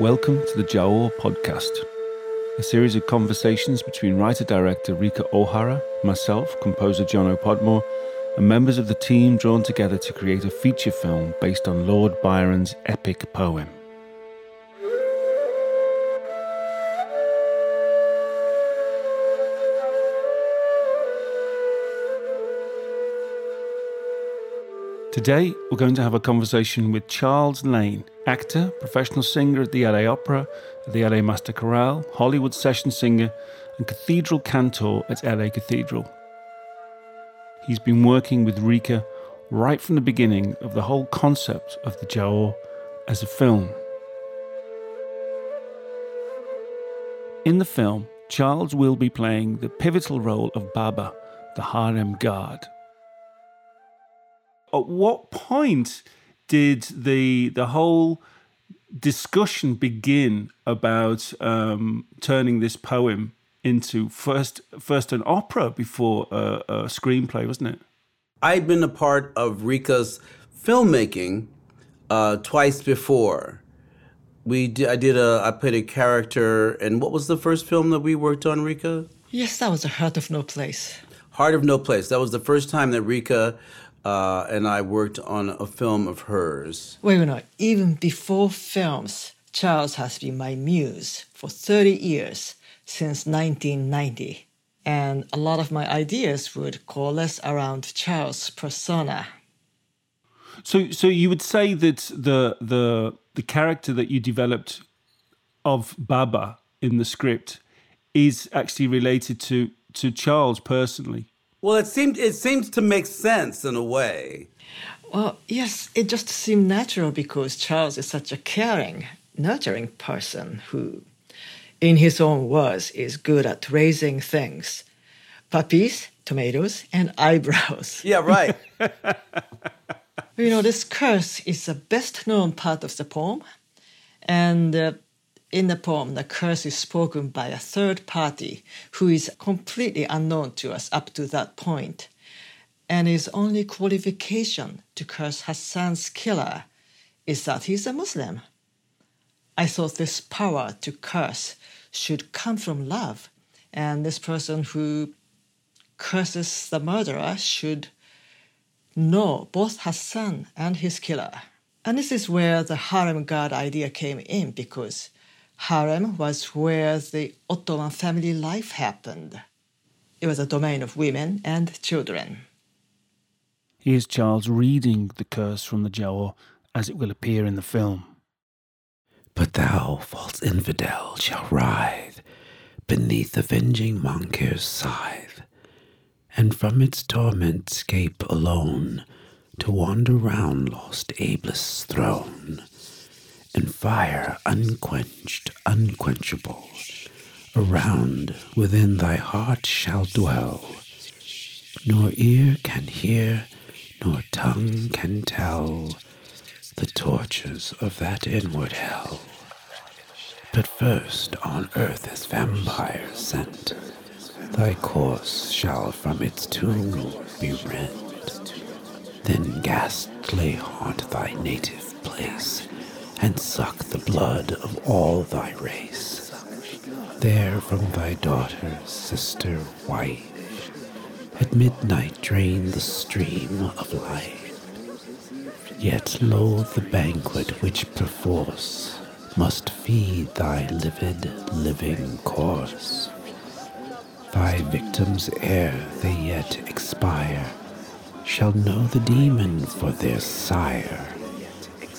Welcome to the Giaour podcast, a series of conversations between writer director Rika Ohara, myself, composer Jono Podmore, and members of the team drawn together to create a feature film based on Lord Byron's epic poem. Today, we're going to have a conversation with Charles Lane, actor, professional singer at the LA Opera, the LA Master Chorale, Hollywood session singer, and cathedral cantor at LA Cathedral. He's been working with Rika right from the beginning of the whole concept of the Giaour as a film. In the film, Charles will be playing the pivotal role of Baba, the harem guard. At what point did the the whole discussion begin about um, turning this poem into first first an opera before a, a screenplay, wasn't it? I'd been a part of Rika's filmmaking uh, twice before. We did, I did a I played a character, and what was the first film that we worked on, Rika? Yes, that was a Heart of No Place. Heart of No Place. That was the first time that Rika uh, and I worked on a film of hers. Wait, wait, no. Even before films, Charles has been my muse for 30 years, since 1990. And a lot of my ideas would coalesce around Charles' persona. So, so you would say that the the the character that you developed of Baba in the script is actually related to to Charles personally. Well, it seemed it seems to make sense in a way. Well, yes, it just seemed natural because Charles is such a caring, nurturing person who, in his own words, is good at raising things puppies, tomatoes, and eyebrows. Yeah, right. you know, this curse is the best known part of the poem. And uh, in the poem, the curse is spoken by a third party who is completely unknown to us up to that point, and his only qualification to curse Hassan's killer is that he's a Muslim. I thought this power to curse should come from love, and this person who curses the murderer should know both Hassan and his killer. And this is where the harem guard idea came in because harem was where the Ottoman family life happened. It was a domain of women and children. Here's Charles reading the curse from the Giaour as it will appear in the film. But thou, false infidel, shall writhe beneath avenging Monkir's scythe, and from its torment scape alone to wander round lost Eblis' throne and fire unquenched, unquenchable, around within thy heart shall dwell. Nor ear can hear, nor tongue can tell the tortures of that inward hell. But first on earth as vampire sent, thy course shall from its tomb be rent. Then ghastly haunt thy native place and suck the blood of all thy race. There from thy daughter, sister, wife, at midnight drain the stream of life. Yet loathe the banquet which perforce must feed thy livid living corse. Thy victims ere they yet expire shall know the demon for their sire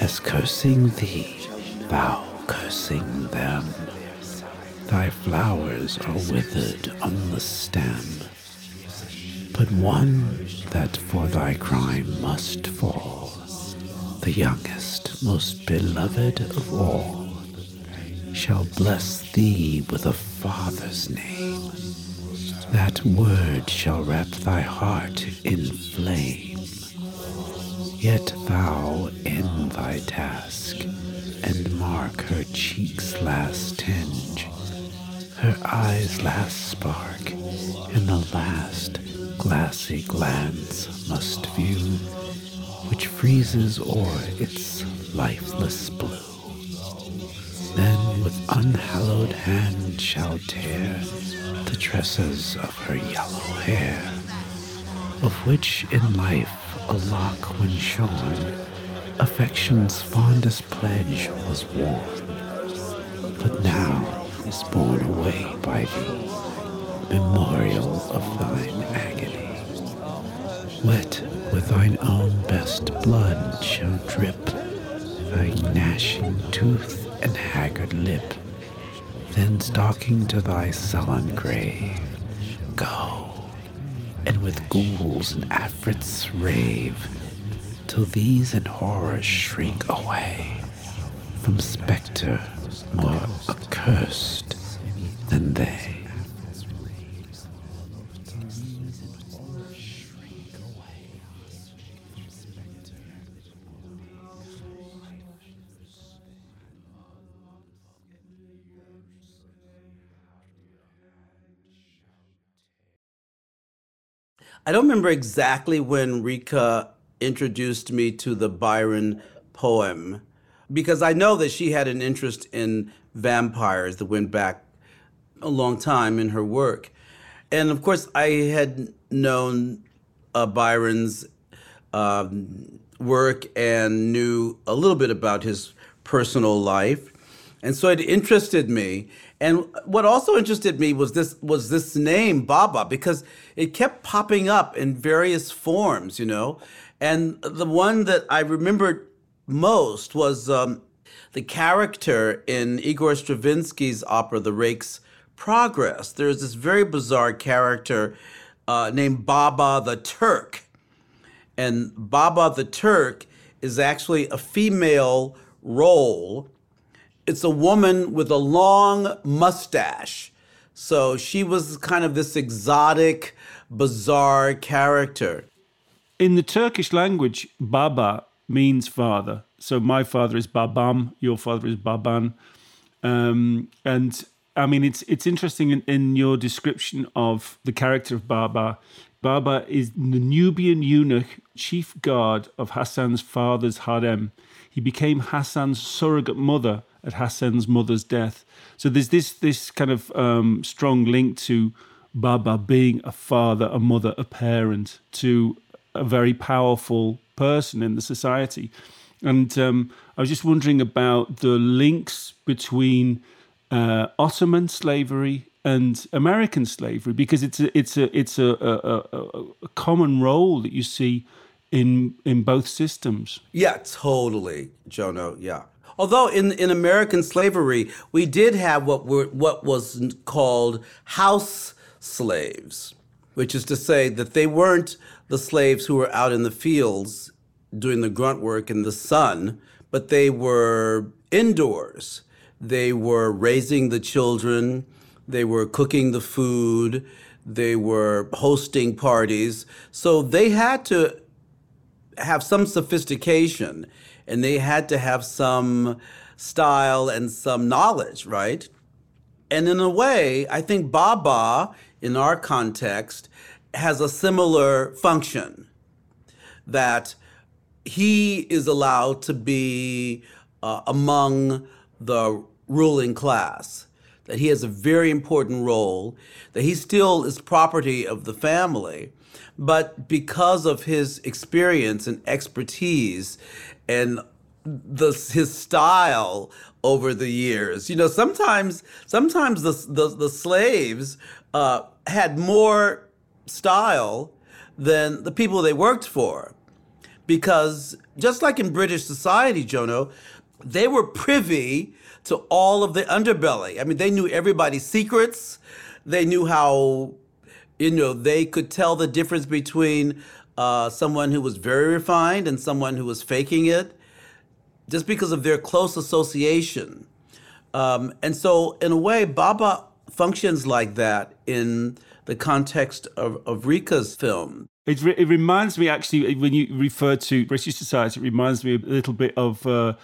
as cursing thee, thou cursing them. Thy flowers are withered on the stem, but one that for thy crime must fall, the youngest, most beloved of all, shall bless thee with a father's name. That word shall wrap thy heart in flame Yet thou end thy task, and mark her cheek's last tinge, her eyes' last spark, and the last glassy glance must view, which freezes o'er its lifeless blue. Then with unhallowed hand shall tear the tresses of her yellow hair, of which in life a lock when shorn, affection's fondest pledge was worn, but now is borne away by thee, memorial of thine agony. Wet with thine own best blood shall drip thy gnashing tooth and haggard lip, then stalking to thy sullen grave, go, with ghouls and afrits rave, till these in horror shrink away from spectre more accursed than they. I don't remember exactly when Rika introduced me to the Byron poem because I know that she had an interest in vampires that went back a long time in her work. And of course, I had known uh, Byron's um, work and knew a little bit about his personal life. And so it interested me. And what also interested me was this was this name Baba because it kept popping up in various forms, you know. And the one that I remembered most was um, the character in Igor Stravinsky's opera The Rake's Progress. There's this very bizarre character uh, named Baba the Turk. And Baba the Turk is actually a female role it's a woman with a long mustache. So she was kind of this exotic, bizarre character. In the Turkish language, Baba means father. So my father is Babam, your father is Baban. Um, and I mean, it's it's interesting in, in your description of the character of Baba. Baba is the Nubian eunuch, chief guard of Hassan's father's harem. He became Hassan's surrogate mother at Hassan's mother's death. So there's this this kind of um, strong link to Baba being a father, a mother, a parent to a very powerful person in the society. And um, I was just wondering about the links between uh, Ottoman slavery and American slavery, because it's a, it's a it's a, a, a, common role that you see in in both systems. Yeah, totally, Jono. Yeah. Although in, in American slavery, we did have what were what was called house slaves, which is to say that they weren't the slaves who were out in the fields doing the grunt work in the sun, but they were indoors. They were raising the children, they were cooking the food, they were hosting parties. So they had to have some sophistication and they had to have some style and some knowledge, right? And in a way, I think Baba, in our context, has a similar function that he is allowed to be uh, among the ruling class, that he has a very important role, that he still is property of the family, but because of his experience and expertise and the his style over the years. You know, sometimes sometimes the the, the slaves uh, had more style than the people they worked for, because just like in British society, Jono, they were privy to all of the underbelly. I mean, they knew everybody's secrets. They knew how, you know, they could tell the difference between uh, someone who was very refined and someone who was faking it just because of their close association. Um, and so, in a way, Baba functions like that in the context of, of Rika's film. It, re- it reminds me, actually, when you refer to British society, it reminds me a little bit of. Uh,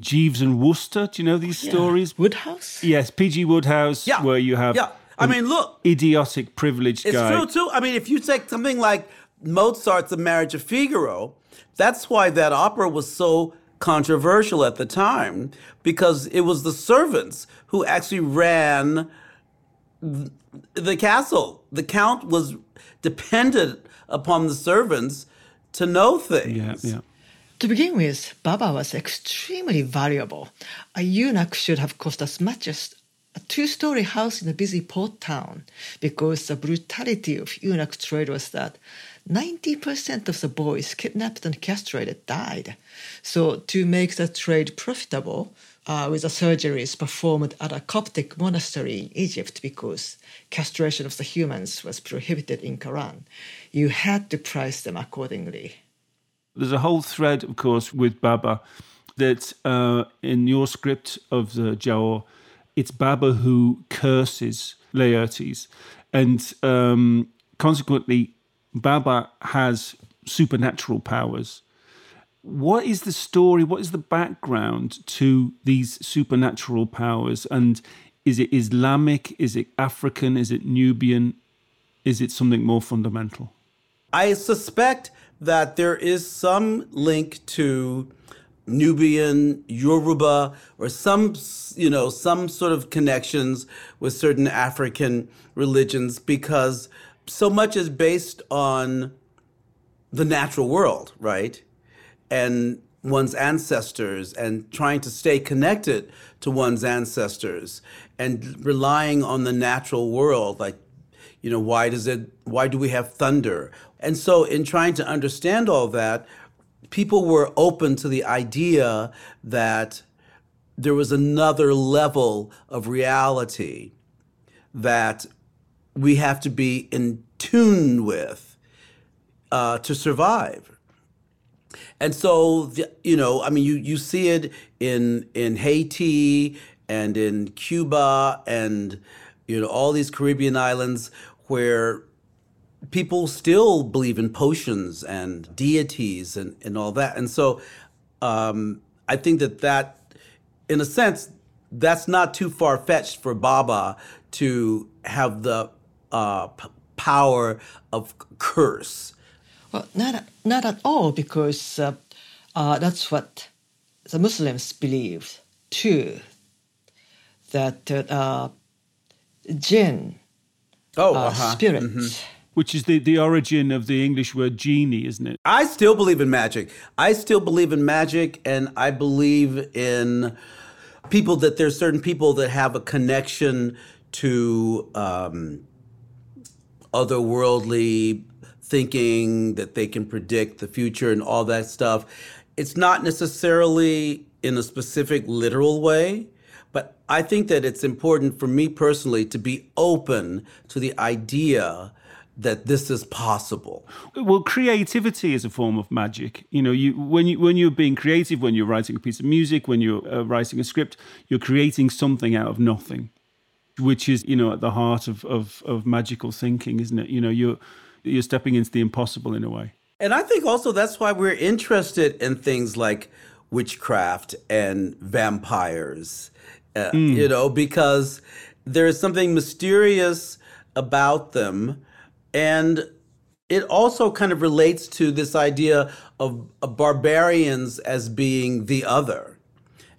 Jeeves and Wooster, do you know these oh, Yeah. stories? Wodehouse? Yes, P.G. Wodehouse, Yeah. where you have Yeah. I mean, look, idiotic, privileged It's guy. true too. I mean, if you take something like Mozart's The Marriage of Figaro, that's why that opera was so controversial at the time because it was the servants who actually ran the castle. The count was dependent upon the servants to know things. Yeah, yeah. To begin with, Baba was extremely valuable. A eunuch should have cost as much as a two story house in a busy port town because the brutality of eunuch trade was that 90% of the boys kidnapped and castrated died. So, to make the trade profitable, uh, with the surgeries performed at a Coptic monastery in Egypt because castration of the humans was prohibited in Quran, you had to price them accordingly. There's a whole thread, of course, with Baba that uh, in your script of the Giaour, it's Baba who curses Laertes. And um, consequently, Baba has supernatural powers. What is the story? What is the background to these supernatural powers? And is it Islamic? Is it African? Is it Nubian? Is it something more fundamental? I suspect that there is some link to Nubian, Yoruba, or some, you know, some sort of connections with certain African religions because so much is based on the natural world, right? And one's ancestors and trying to stay connected to one's ancestors and relying on the natural world like you know why does it why do we have thunder? And so in trying to understand all that people were open to the idea that there was another level of reality that we have to be in tune with uh, to survive. And so you know i mean you you see it in in haiti and in cuba and you know all these caribbean islands where people still believe in potions and deities and, and all that and so um, i think that that in a sense that's not too far-fetched for baba to have the uh, p- power of curse Well, not, not at all, because uh, uh, that's what the Muslims believe too. That uh, jinn, oh uh, uh-huh. spirits, Which is the, the origin of the English word genie, isn't it? I still believe in magic. I still believe in magic, and I believe in people that there's certain people that have a connection to um, otherworldly thinking, that they can predict the future and all that stuff. It's not necessarily in a specific literal way, but I think that it's important for me personally to be open to the idea that this is possible. Well, creativity is a form of magic. You know, you when you when you're being creative, when you're writing a piece of music, when you're uh, writing a script, you're creating something out of nothing, which is you know at the heart of of, of magical thinking, isn't it? You know, you're you're stepping into the impossible in a way. And I think also that's why we're interested in things like witchcraft and vampires, uh, you know, because there is something mysterious about them. And it also kind of relates to this idea of, of barbarians as being the other,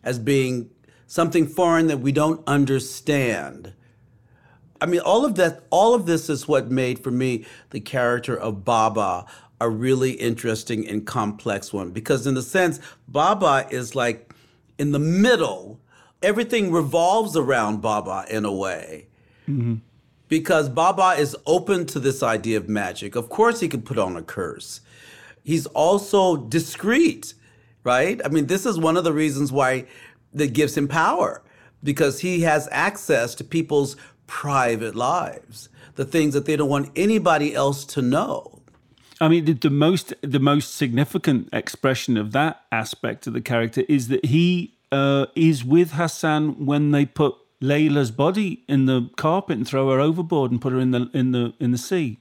as being something foreign that we don't understand. I mean, all of that, all of this is what made for me the character of Baba a really interesting and complex one. Because in a sense, Baba is like in the middle. Everything revolves around Baba in a way. Because Baba is open to this idea of magic. Of course, he can put on a curse. He's also discreet, right? I mean, this is one of the reasons why that gives him power because he has access to people's private lives, the things that they don't want anybody else to know. I mean, the, the most the most significant expression of that aspect of the character is that he uh, is with Hassan when they put Leila's body in the carpet and throw her overboard and put her in the in the in the sea.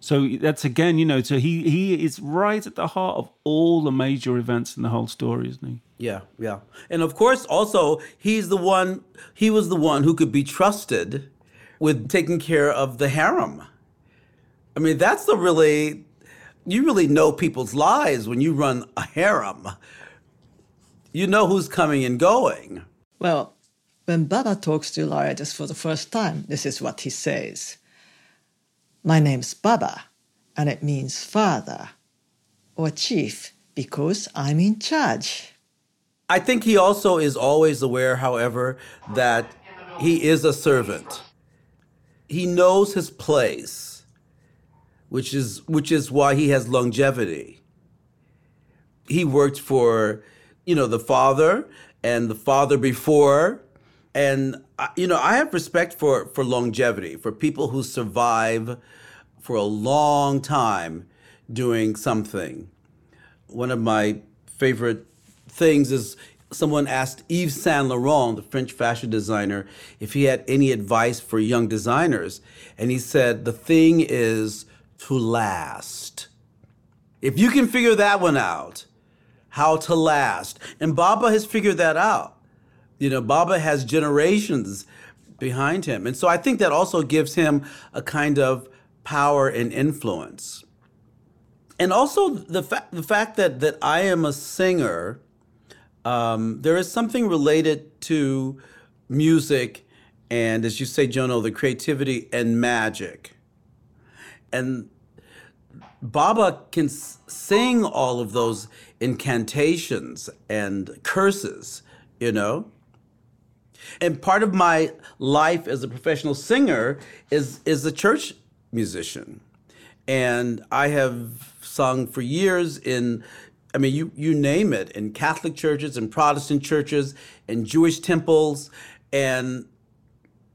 So that's again, you know, so he he is right at the heart of all the major events in the whole story, isn't he? Yeah, yeah. And of course, also, he's the one, he was the one who could be trusted with taking care of the harem. I mean, that's the really, you really know people's lives when you run a harem. You know who's coming and going. Well, when Baba talks to Lariatus for the first time, this is what he says My name's Baba, and it means father or chief because I'm in charge. I think he also is always aware, however, that he is a servant. He knows his place, which is which is why he has longevity. He worked for, you know, the father and the father before, and uh, you know, I have respect for for longevity, for people who survive for a long time doing something. One of my favorite things is someone asked Yves Saint Laurent, the French fashion designer, if he had any advice for young designers. And he said, The thing is to last. If you can figure that one out, how to last. And Baba has figured that out. You know, Baba has generations behind him. And so I think that also gives him a kind of power and influence. And also the, fa- the fact that, that I am a singer um, there is something related to music and, as you say, Jono, the creativity and magic. And Baba can sing all of those incantations and curses, you know? And part of my life as a professional singer is, is a church musician. And I have sung for years in I mean, you, you name it in Catholic churches and Protestant churches and Jewish temples. And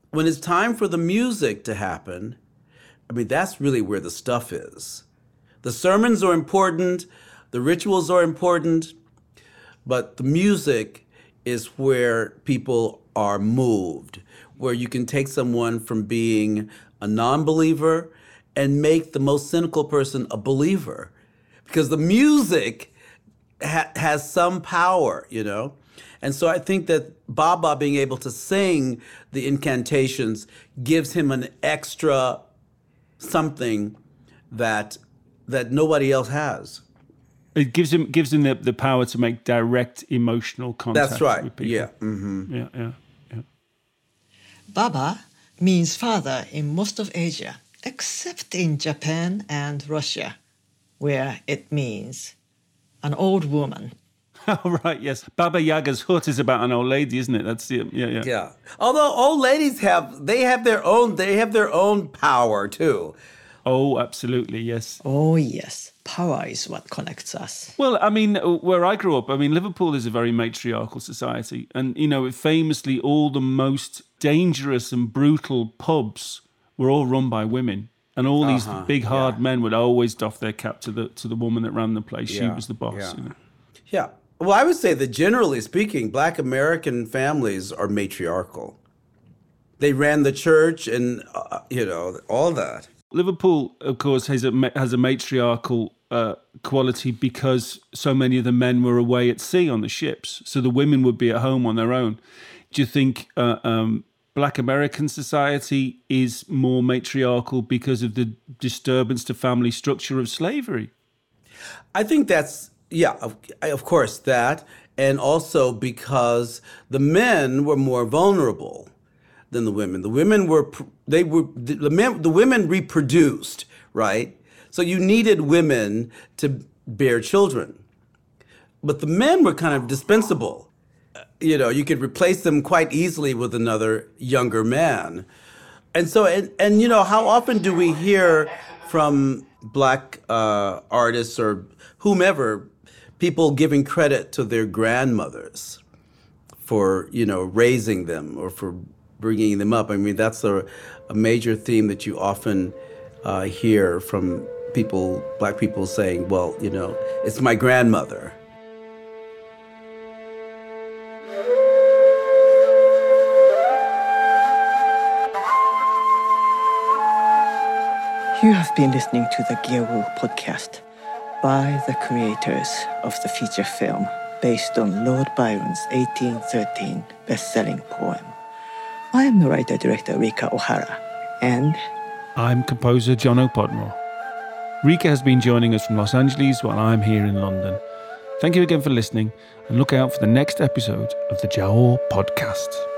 when it's time for the music to happen, I mean, that's really where the stuff is. The sermons are important, the rituals are important, but the music is where people are moved, where you can take someone from being a non believer and make the most cynical person a believer. Because the music ha- has some power, you know? And so I think that Baba being able to sing the incantations gives him an extra something that that nobody else has. It gives him gives him the, the power to make direct emotional contact. That's right. With people. Yeah. Mm-hmm. Yeah. Yeah. Yeah. Baba means father in most of Asia, except in Japan and Russia, where it means an old woman. Oh, right, yes. Baba Yaga's hut is about an old lady, isn't it? That's the yeah, yeah. Yeah. Although old ladies have they have their own they have their own power too. Oh, absolutely, yes. Oh, yes. Power is what connects us. Well, I mean, where I grew up, I mean, Liverpool is a very matriarchal society. And, you know, famously, all the most dangerous and brutal pubs were all run by women and all these uh-huh, big hard yeah. men would always doff their cap to the to the woman that ran the place. Yeah, she was the boss. Yeah. You know? yeah. Well, I would say that generally speaking, Black American families are matriarchal. They ran the church, and uh, you know all that. Liverpool, of course, has a has a matriarchal uh, quality because so many of the men were away at sea on the ships, so the women would be at home on their own. Do you think uh, um, black American society is more matriarchal because of the disturbance to family structure of slavery? I think that's, yeah, of, of course, that. And also because the men were more vulnerable than the women. The women were, they were, the, men, the women reproduced, right? So you needed women to bear children. But the men were kind of dispensable you know, you could replace them quite easily with another younger man. And so, and, and you know, how often do we hear from black uh, artists or whomever, people giving credit to their grandmothers for, you know, raising them or for bringing them up? I mean, that's a, a major theme that you often uh, hear from people, black people saying, well, you know, it's my grandmother You have been listening to the Giaour podcast by the creators of the feature film based on Lord Byron's 1813 best-selling poem. I am the writer-director Rika Ohara, and I'm composer Jono Podmore. Rika has been joining us from Los Angeles while I'm here in London. Thank you again for listening and look out for the next episode of the Giaour podcast.